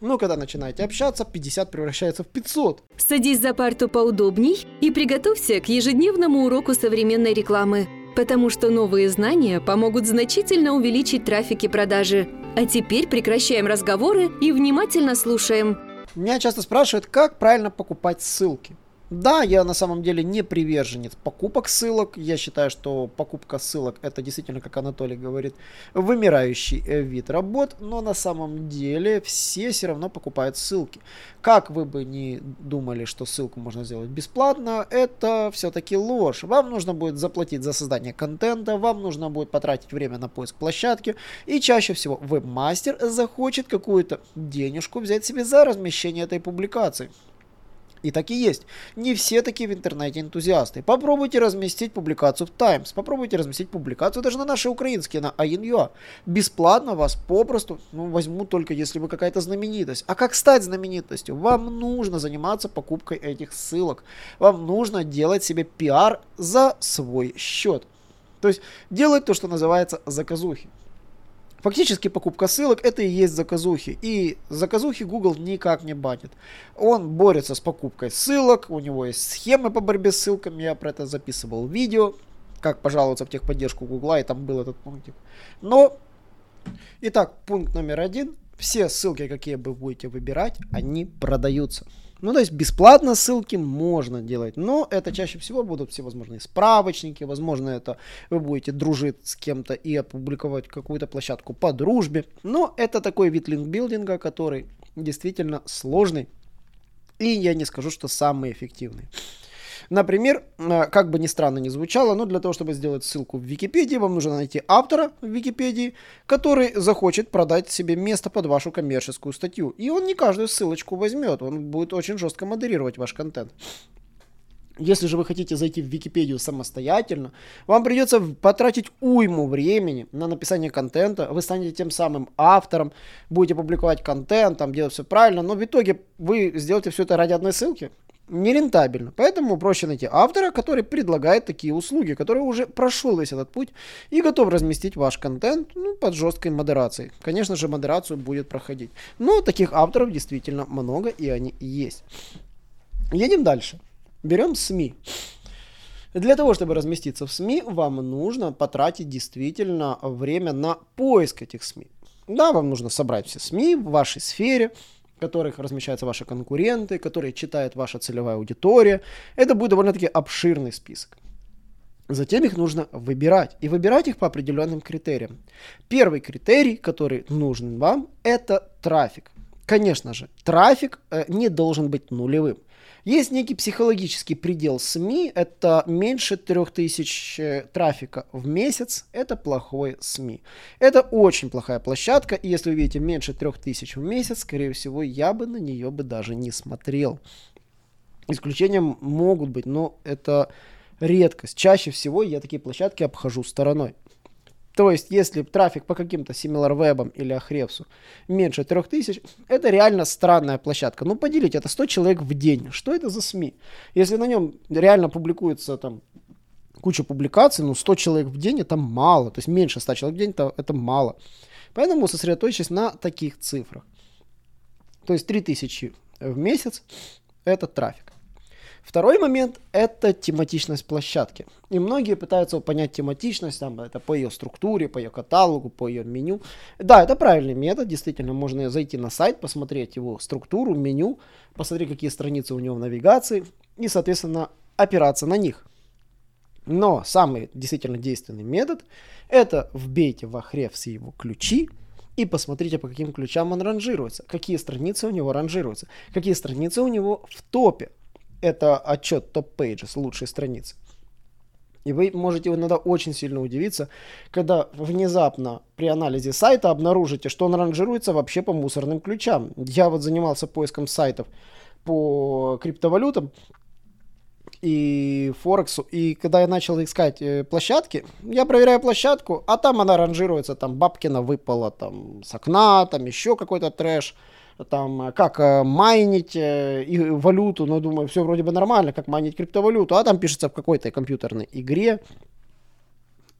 Но когда начинаете общаться, 50 превращается в 500. Садись за парту поудобней и приготовься к ежедневному уроку современной рекламы, потому что новые знания помогут значительно увеличить трафик и продажи. А теперь прекращаем разговоры и внимательно слушаем. Меня часто спрашивают, как правильно покупать ссылки. Да, я на самом деле не приверженец покупок ссылок. Я считаю, что покупка ссылок это действительно, как Анатолий говорит, вымирающий э, вид работ. Но на самом деле все все равно покупают ссылки. Как вы бы не думали, что ссылку можно сделать бесплатно, это все-таки ложь. Вам нужно будет заплатить за создание контента, вам нужно будет потратить время на поиск площадки. И чаще всего веб-мастер захочет какую-то денежку взять себе за размещение этой публикации. И так и есть. Не все такие в интернете энтузиасты. Попробуйте разместить публикацию в Times. Попробуйте разместить публикацию даже на наши украинские, на AIN.ua. Бесплатно вас попросту ну, возьму только если вы какая-то знаменитость. А как стать знаменитостью? Вам нужно заниматься покупкой этих ссылок. Вам нужно делать себе пиар за свой счет. То есть делать то, что называется заказухи. Фактически покупка ссылок это и есть заказухи. И заказухи Google никак не банит. Он борется с покупкой ссылок, у него есть схемы по борьбе с ссылками, я про это записывал видео, как пожаловаться в техподдержку Google, и там был этот пунктик. Но, итак, пункт номер один. Все ссылки, какие вы будете выбирать, они продаются. Ну, то есть бесплатно ссылки можно делать, но это чаще всего будут всевозможные справочники, возможно, это вы будете дружить с кем-то и опубликовать какую-то площадку по дружбе. Но это такой вид линкбилдинга, который действительно сложный и я не скажу, что самый эффективный. Например, э, как бы ни странно ни звучало, но для того, чтобы сделать ссылку в Википедии, вам нужно найти автора в Википедии, который захочет продать себе место под вашу коммерческую статью. И он не каждую ссылочку возьмет, он будет очень жестко модерировать ваш контент. Если же вы хотите зайти в Википедию самостоятельно, вам придется потратить уйму времени на написание контента. Вы станете тем самым автором, будете публиковать контент, там делать все правильно, но в итоге вы сделаете все это ради одной ссылки нерентабельно. Поэтому проще найти автора, который предлагает такие услуги, который уже прошел весь этот путь и готов разместить ваш контент ну, под жесткой модерацией. Конечно же, модерацию будет проходить. Но таких авторов действительно много, и они есть. Едем дальше. Берем СМИ. Для того, чтобы разместиться в СМИ, вам нужно потратить действительно время на поиск этих СМИ. Да, вам нужно собрать все СМИ в вашей сфере, в которых размещаются ваши конкуренты, которые читает ваша целевая аудитория. Это будет довольно-таки обширный список. Затем их нужно выбирать. И выбирать их по определенным критериям. Первый критерий, который нужен вам, это трафик. Конечно же, трафик э, не должен быть нулевым. Есть некий психологический предел СМИ, это меньше 3000 э, трафика в месяц, это плохой СМИ. Это очень плохая площадка, и если вы видите меньше 3000 в месяц, скорее всего, я бы на нее бы даже не смотрел. Исключением могут быть, но это редкость. Чаще всего я такие площадки обхожу стороной. То есть, если трафик по каким-то SimilarWeb или Ahrefs меньше 3000, это реально странная площадка. Ну, поделите, это 100 человек в день. Что это за СМИ? Если на нем реально публикуется там куча публикаций, ну, 100 человек в день это мало. То есть, меньше 100 человек в день это, это мало. Поэтому сосредоточьтесь на таких цифрах. То есть, 3000 в месяц это трафик. Второй момент – это тематичность площадки. И многие пытаются понять тематичность, там, это по ее структуре, по ее каталогу, по ее меню. Да, это правильный метод, действительно, можно зайти на сайт, посмотреть его структуру, меню, посмотреть, какие страницы у него в навигации, и, соответственно, опираться на них. Но самый действительно действенный метод – это вбейте в Ahrefs его ключи, и посмотрите, по каким ключам он ранжируется, какие страницы у него ранжируются, какие страницы у него в топе это отчет Top Pages, лучшие страницы. И вы можете иногда очень сильно удивиться, когда внезапно при анализе сайта обнаружите, что он ранжируется вообще по мусорным ключам. Я вот занимался поиском сайтов по криптовалютам и Форексу, и когда я начал искать э, площадки, я проверяю площадку, а там она ранжируется, там Бабкина выпала там с окна, там еще какой-то трэш там, э, как э, майнить э, и валюту, но думаю, все вроде бы нормально, как майнить криптовалюту, а там пишется в какой-то компьютерной игре.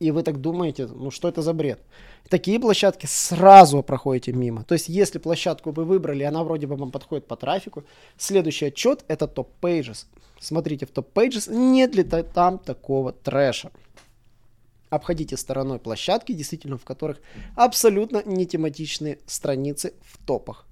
И вы так думаете, ну что это за бред? Такие площадки сразу проходите мимо. То есть, если площадку вы выбрали, она вроде бы вам подходит по трафику, следующий отчет это топ pages. Смотрите в топ pages, нет ли там такого трэша. Обходите стороной площадки, действительно, в которых абсолютно не тематичные страницы в топах.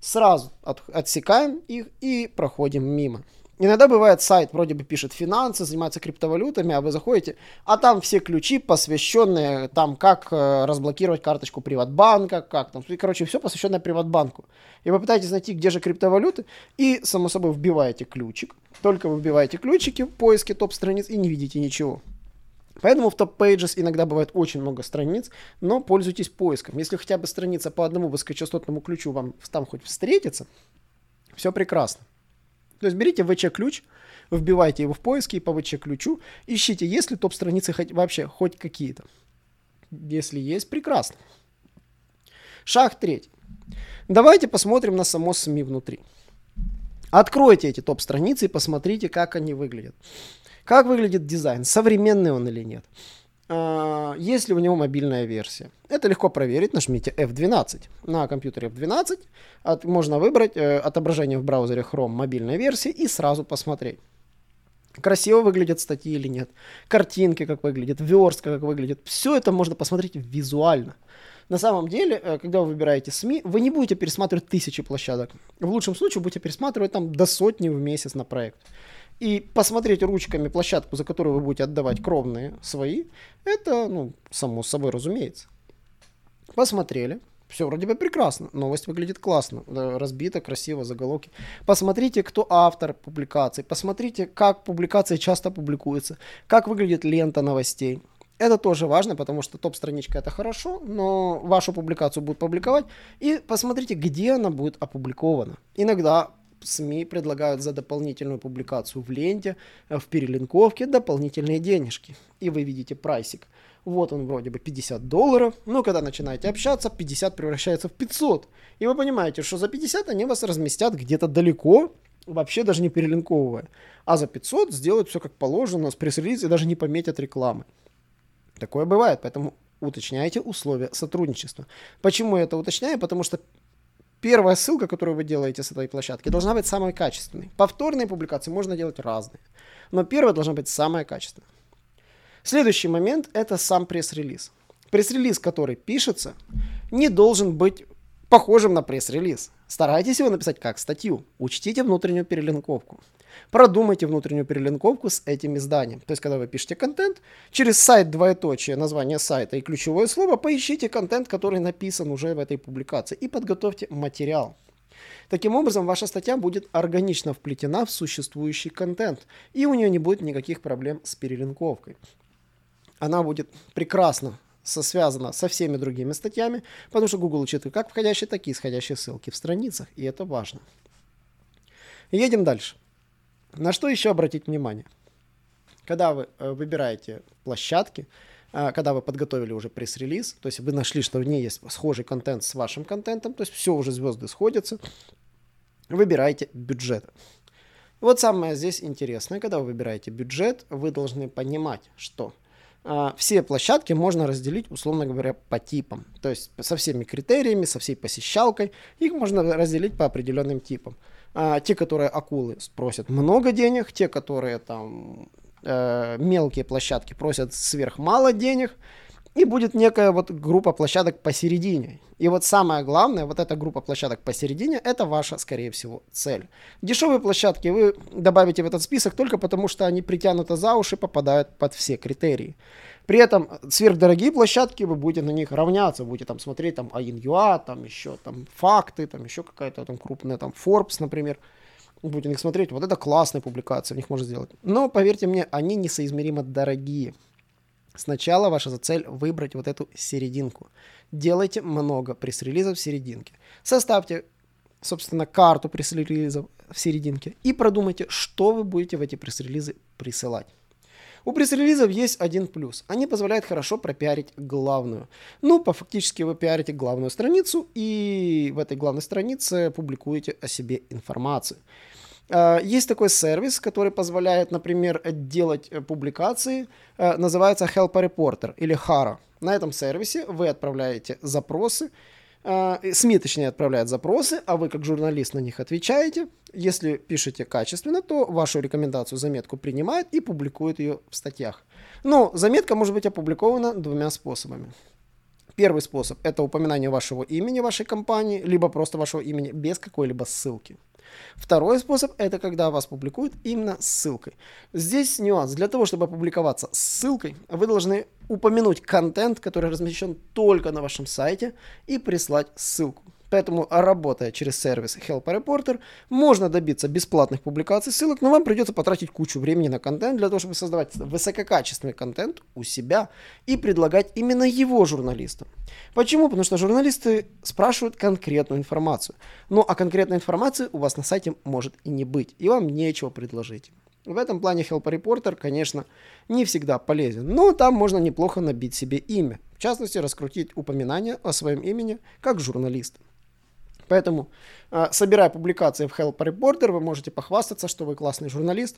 Сразу от, отсекаем их и проходим мимо. Иногда бывает сайт вроде бы пишет финансы, занимается криптовалютами, а вы заходите, а там все ключи посвященные там, как э, разблокировать карточку Приватбанка, как там, короче, все посвященное Приватбанку. И вы пытаетесь найти, где же криптовалюты, и, само собой, вбиваете ключик. Только вы вбиваете ключики в поиске топ-страниц и не видите ничего. Поэтому в топ pages иногда бывает очень много страниц, но пользуйтесь поиском. Если хотя бы страница по одному высокочастотному ключу вам там хоть встретится, все прекрасно. То есть берите ВЧ-ключ, вбивайте его в поиски и по ВЧ-ключу ищите, есть ли топ-страницы хоть, вообще хоть какие-то. Если есть, прекрасно. Шаг третий. Давайте посмотрим на само СМИ внутри. Откройте эти топ-страницы и посмотрите, как они выглядят. Как выглядит дизайн, современный он или нет. А, есть ли у него мобильная версия? Это легко проверить. Нажмите F12. На компьютере F12 от, можно выбрать э, отображение в браузере Chrome мобильной версии и сразу посмотреть. Красиво выглядят статьи или нет. Картинки как выглядят, верстка как выглядит. Все это можно посмотреть визуально. На самом деле, э, когда вы выбираете СМИ, вы не будете пересматривать тысячи площадок. В лучшем случае будете пересматривать там до сотни в месяц на проект и посмотреть ручками площадку, за которую вы будете отдавать кровные свои, это, ну, само собой разумеется. Посмотрели, все вроде бы прекрасно, новость выглядит классно, разбита, красиво, заголовки. Посмотрите, кто автор публикации, посмотрите, как публикации часто публикуются, как выглядит лента новостей. Это тоже важно, потому что топ-страничка это хорошо, но вашу публикацию будут публиковать. И посмотрите, где она будет опубликована. Иногда СМИ предлагают за дополнительную публикацию в ленте, э, в перелинковке дополнительные денежки. И вы видите прайсик. Вот он вроде бы 50 долларов, но когда начинаете общаться, 50 превращается в 500. И вы понимаете, что за 50 они вас разместят где-то далеко, вообще даже не перелинковывая. А за 500 сделают все как положено, с пресс-релиз и даже не пометят рекламы. Такое бывает, поэтому уточняйте условия сотрудничества. Почему я это уточняю? Потому что первая ссылка, которую вы делаете с этой площадки, должна быть самой качественной. Повторные публикации можно делать разные, но первая должна быть самая качественная. Следующий момент – это сам пресс-релиз. Пресс-релиз, который пишется, не должен быть похожим на пресс-релиз. Старайтесь его написать как статью. Учтите внутреннюю перелинковку. Продумайте внутреннюю перелинковку с этим изданием. То есть, когда вы пишете контент, через сайт двоеточие, название сайта и ключевое слово, поищите контент, который написан уже в этой публикации и подготовьте материал. Таким образом, ваша статья будет органично вплетена в существующий контент, и у нее не будет никаких проблем с перелинковкой. Она будет прекрасно со, связана со всеми другими статьями, потому что Google учитывает как входящие, так и исходящие ссылки в страницах, и это важно. Едем дальше. На что еще обратить внимание? Когда вы э, выбираете площадки, э, когда вы подготовили уже пресс-релиз, то есть вы нашли, что в ней есть схожий контент с вашим контентом, то есть все уже звезды сходятся, выбирайте бюджет. Вот самое здесь интересное, когда вы выбираете бюджет, вы должны понимать, что а, все площадки можно разделить, условно говоря, по типам. То есть со всеми критериями, со всей посещалкой, их можно разделить по определенным типам. А, те, которые акулы просят много денег, те, которые там э, мелкие площадки просят сверх мало денег, и будет некая вот группа площадок посередине. И вот самое главное, вот эта группа площадок посередине, это ваша, скорее всего, цель. Дешевые площадки вы добавите в этот список только потому, что они притянуты за уши, попадают под все критерии. При этом сверхдорогие площадки, вы будете на них равняться, будете там смотреть там AIN.ua, там еще там факты, там еще какая-то там крупная там Forbes, например. Будете на них смотреть, вот это классная публикация, в них можно сделать. Но, поверьте мне, они несоизмеримо дорогие. Сначала ваша цель выбрать вот эту серединку. Делайте много пресс-релизов в серединке. Составьте, собственно, карту пресс-релизов в серединке и продумайте, что вы будете в эти пресс-релизы присылать. У пресс-релизов есть один плюс. Они позволяют хорошо пропиарить главную. Ну, по фактически вы пиарите главную страницу и в этой главной странице публикуете о себе информацию. А, есть такой сервис, который позволяет, например, делать э, публикации, э, называется Helper Reporter или HARA. На этом сервисе вы отправляете запросы, СМИ, точнее, отправляют запросы, а вы как журналист на них отвечаете. Если пишете качественно, то вашу рекомендацию, заметку принимает и публикует ее в статьях. Но заметка может быть опубликована двумя способами. Первый способ – это упоминание вашего имени вашей компании, либо просто вашего имени без какой-либо ссылки. Второй способ – это когда вас публикуют именно ссылкой. Здесь нюанс. Для того, чтобы опубликоваться ссылкой, вы должны упомянуть контент, который размещен только на вашем сайте, и прислать ссылку. Поэтому, работая через сервис Helper Reporter, можно добиться бесплатных публикаций ссылок, но вам придется потратить кучу времени на контент для того, чтобы создавать высококачественный контент у себя и предлагать именно его журналистам. Почему? Потому что журналисты спрашивают конкретную информацию. Ну а конкретной информации у вас на сайте может и не быть, и вам нечего предложить. В этом плане Helper Reporter, конечно, не всегда полезен, но там можно неплохо набить себе имя. В частности, раскрутить упоминание о своем имени как журналист. Поэтому, а, собирая публикации в Help Reporter, вы можете похвастаться, что вы классный журналист,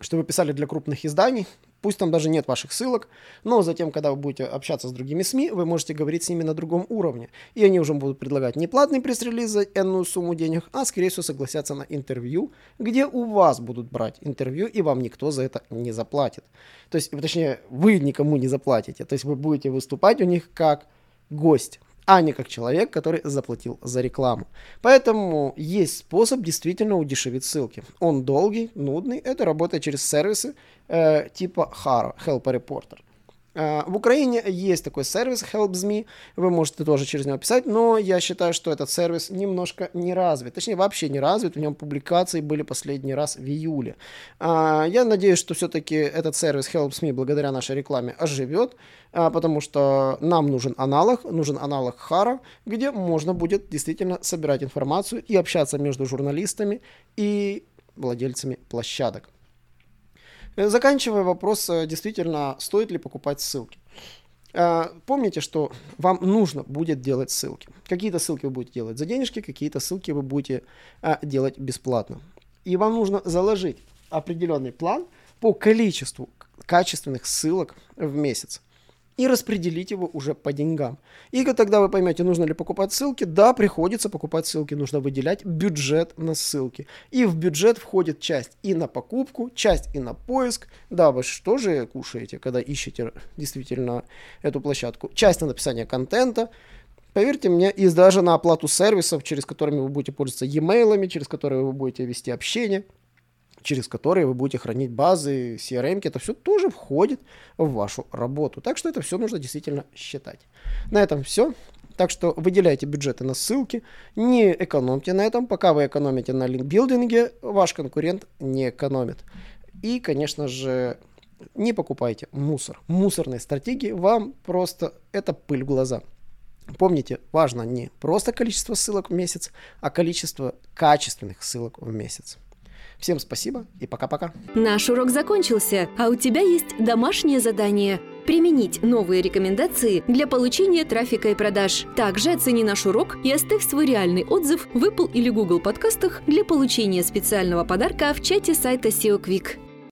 что вы писали для крупных изданий, пусть там даже нет ваших ссылок, но затем, когда вы будете общаться с другими СМИ, вы можете говорить с ними на другом уровне, и они уже будут предлагать не платный пресс-релиз за энную сумму денег, а скорее всего согласятся на интервью, где у вас будут брать интервью, и вам никто за это не заплатит. То есть, точнее, вы никому не заплатите, то есть вы будете выступать у них как гость а не как человек, который заплатил за рекламу. Поэтому есть способ действительно удешевить ссылки. Он долгий, нудный, это работает через сервисы э, типа Haro, Helper Reporter. Э, в Украине есть такой сервис HelpsMe, вы можете тоже через него писать, но я считаю, что этот сервис немножко не развит, точнее вообще не развит, в нем публикации были последний раз в июле. Э, я надеюсь, что все-таки этот сервис HelpsMe благодаря нашей рекламе оживет, э, потому что нам нужен аналог, нужен аналог Хара, где можно будет действительно собирать информацию и общаться между журналистами и владельцами площадок. Э, заканчивая вопрос, э, действительно, стоит ли покупать ссылки. Э, помните, что вам нужно будет делать ссылки. Какие-то ссылки вы будете делать за денежки, какие-то ссылки вы будете делать бесплатно. И вам нужно заложить определенный план по количеству качественных ссылок в месяц и распределить его уже по деньгам. И тогда вы поймете, нужно ли покупать ссылки. Да, приходится покупать ссылки, нужно выделять бюджет на ссылки. И в бюджет входит часть и на покупку, часть и на поиск. Да, вы что же кушаете, когда ищете действительно эту площадку? Часть на написание контента, Поверьте мне, и даже на оплату сервисов, через которыми вы будете пользоваться e-mailами, через которые вы будете вести общение – через которые вы будете хранить базы, CRM, это все тоже входит в вашу работу. Так что это все нужно действительно считать. На этом все. Так что выделяйте бюджеты на ссылки, не экономьте на этом. Пока вы экономите на линкбилдинге, ваш конкурент не экономит. И, конечно же, не покупайте мусор. Мусорные стратегии вам просто это пыль в глаза. Помните, важно не просто количество ссылок в месяц, а количество качественных ссылок в месяц. Всем спасибо и пока-пока. Наш урок закончился, а у тебя есть домашнее задание – применить новые рекомендации для получения трафика и продаж. Также оцени наш урок и оставь свой реальный отзыв в Apple или Google подкастах для получения специального подарка в чате сайта SEO Quick.